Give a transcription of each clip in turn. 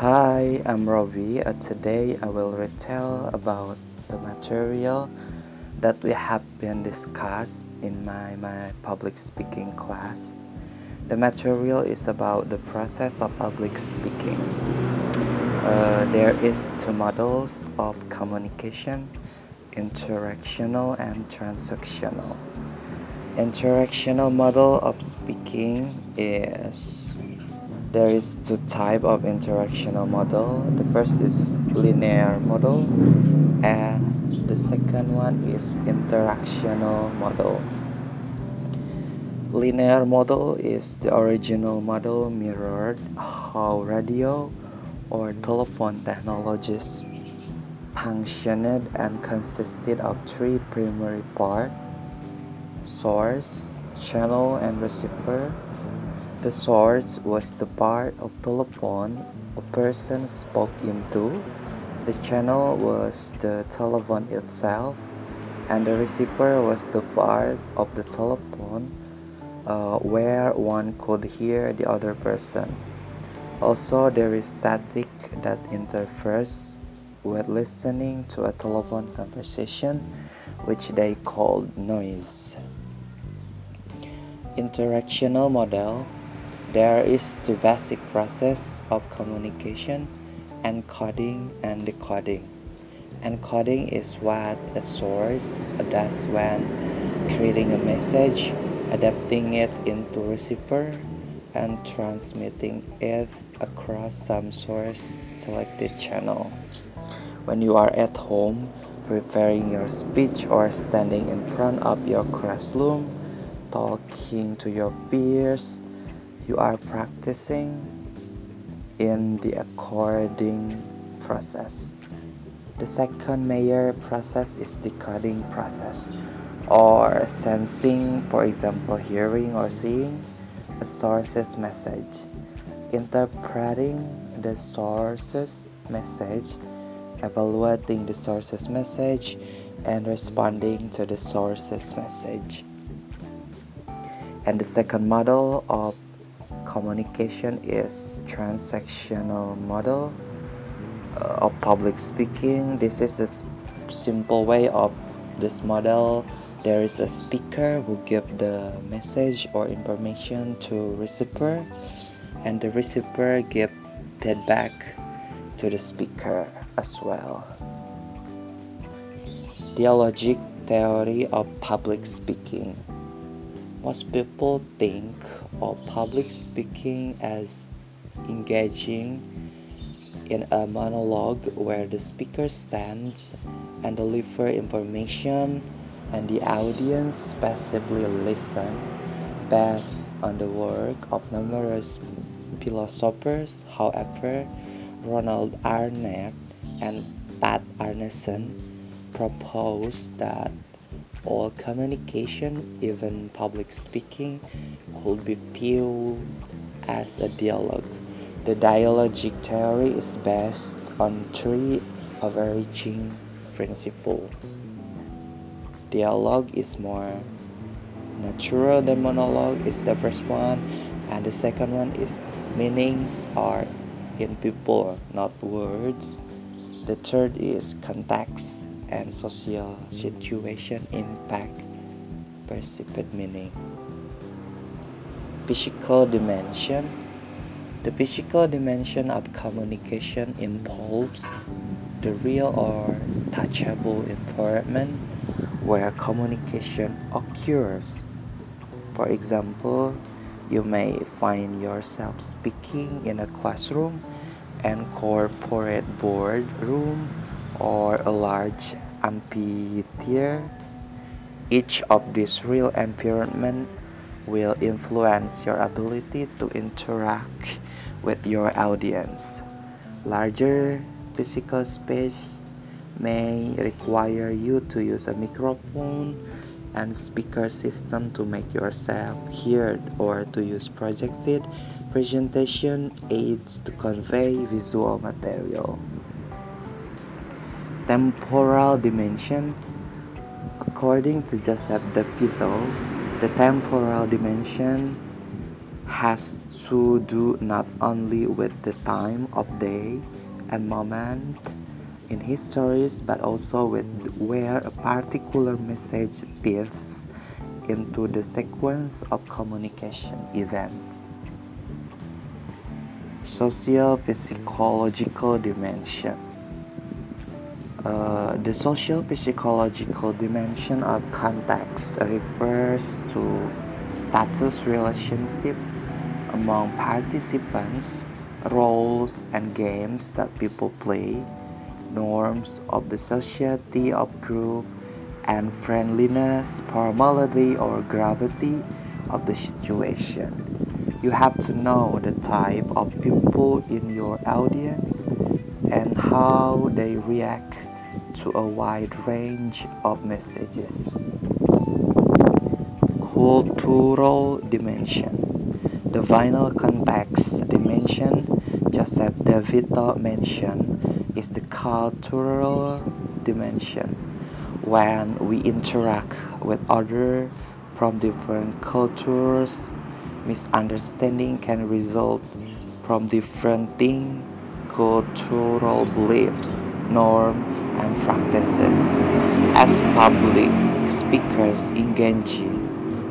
Hi, I'm Robbie. Uh, today I will retell about the material that we have been discussed in my, my public speaking class. The material is about the process of public speaking. Uh, there is two models of communication, interactional and transactional. Interactional model of speaking is there is two type of interactional model. The first is linear model and the second one is interactional model. Linear model is the original model mirrored how radio or telephone technologies functioned and consisted of three primary parts source channel and receiver the source was the part of the telephone a person spoke into. The channel was the telephone itself, and the receiver was the part of the telephone uh, where one could hear the other person. Also, there is static that interferes with listening to a telephone conversation, which they called noise. Interactional model there is the basic process of communication, encoding and decoding. Encoding is what a source does when creating a message, adapting it into receiver, and transmitting it across some source selected channel. When you are at home, preparing your speech or standing in front of your classroom, talking to your peers, you are practicing in the encoding process. The second major process is decoding process or sensing, for example, hearing or seeing a source's message, interpreting the source's message, evaluating the source's message, and responding to the source's message. And the second model of communication is transactional model uh, of public speaking. This is a simple way of this model. There is a speaker who give the message or information to receiver and the receiver give feedback to the speaker as well. Dialogic theory of public speaking most people think of public speaking as engaging in a monologue where the speaker stands and delivers information and the audience passively listen based on the work of numerous philosophers. However, Ronald Arnett and Pat Arneson proposed that all communication, even public speaking, could be viewed as a dialogue. The dialogic theory is based on three overarching principles. Dialogue is more natural than monologue is the first one, and the second one is meanings are in people, not words. The third is context and social situation impact perceived meaning. Physical dimension The physical dimension of communication involves the real or touchable environment where communication occurs. For example, you may find yourself speaking in a classroom and corporate boardroom or a large amphitheater. Each of these real environment will influence your ability to interact with your audience. Larger physical space may require you to use a microphone and speaker system to make yourself heard or to use projected presentation aids to convey visual material temporal dimension. According to Joseph De Vito, the temporal dimension has to do not only with the time of day and moment in histories but also with where a particular message fits into the sequence of communication events. Social physiological dimension. Uh, the social psychological dimension of context refers to status relationship among participants, roles and games that people play, norms of the society of group, and friendliness, formality, or gravity of the situation. You have to know the type of people in your audience and how they react to a wide range of messages. Cultural dimension. The final context dimension Joseph De Vito mentioned is the cultural dimension. When we interact with others from different cultures, misunderstanding can result from different cultural beliefs, norms, and practices. As public speakers engaging.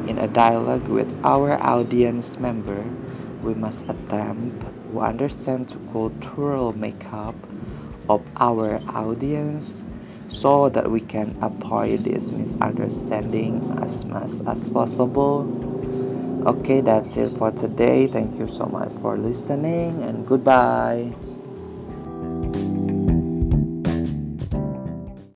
in a dialogue with our audience member, we must attempt to understand the cultural makeup of our audience so that we can avoid this misunderstanding as much as possible. Okay, that's it for today. Thank you so much for listening and goodbye.